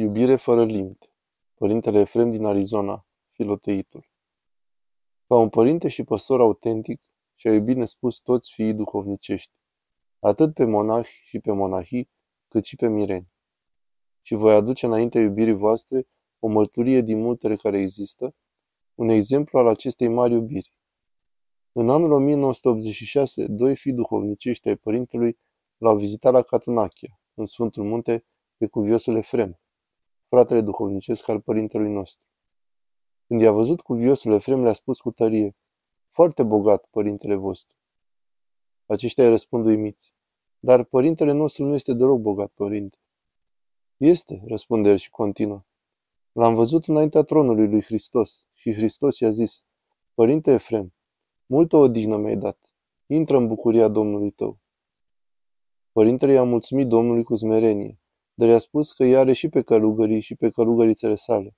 Iubire fără limite. Părintele Efrem din Arizona, Filoteitul. Ca un părinte și păstor autentic, și-a iubit nespus toți fiii duhovnicești, atât pe monahi și pe monahii, cât și pe mireni. Și voi aduce înaintea iubirii voastre o mărturie din multele care există, un exemplu al acestei mari iubiri. În anul 1986, doi fii duhovnicești ai părintelui l-au vizitat la Catunachia, în Sfântul Munte, pe cuviosul Efrem, fratele duhovnicesc al părintelui nostru. Când i-a văzut cuviosul Efrem, le-a spus cu tărie, foarte bogat, părintele vostru. Aceștia îi răspund uimiți. Dar părintele nostru nu este deloc bogat, părinte. Este, răspunde el și continuă. L-am văzut înaintea tronului lui Hristos și Hristos i-a zis, Părinte Efrem, multă odihnă mi-ai dat. Intră în bucuria Domnului tău. Părintele i-a mulțumit Domnului cu smerenie, dar i-a spus că îi are și pe călugării și pe călugărițele sale.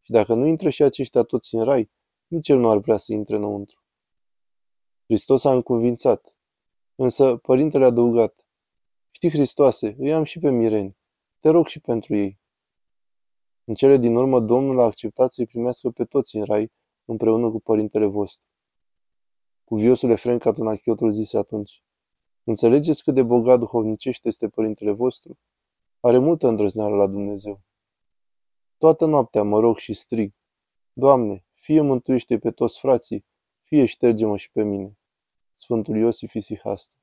Și dacă nu intră și aceștia toți în rai, nici el nu ar vrea să intre înăuntru. Hristos a încuvințat. Însă părintele a adăugat, Știi, Hristoase, îi am și pe mireni. Te rog și pentru ei. În cele din urmă, Domnul a acceptat să-i primească pe toți în rai, împreună cu părintele vostru. Cuviosul Efrem Catunachiotul zise atunci, Înțelegeți cât de bogat duhovnicește este părintele vostru? Are multă îndrăzneală la Dumnezeu. Toată noaptea mă rog și strig, Doamne, fie mântuiește pe toți frații, fie șterge-mă și pe mine. Sfântul Iosif Isihastu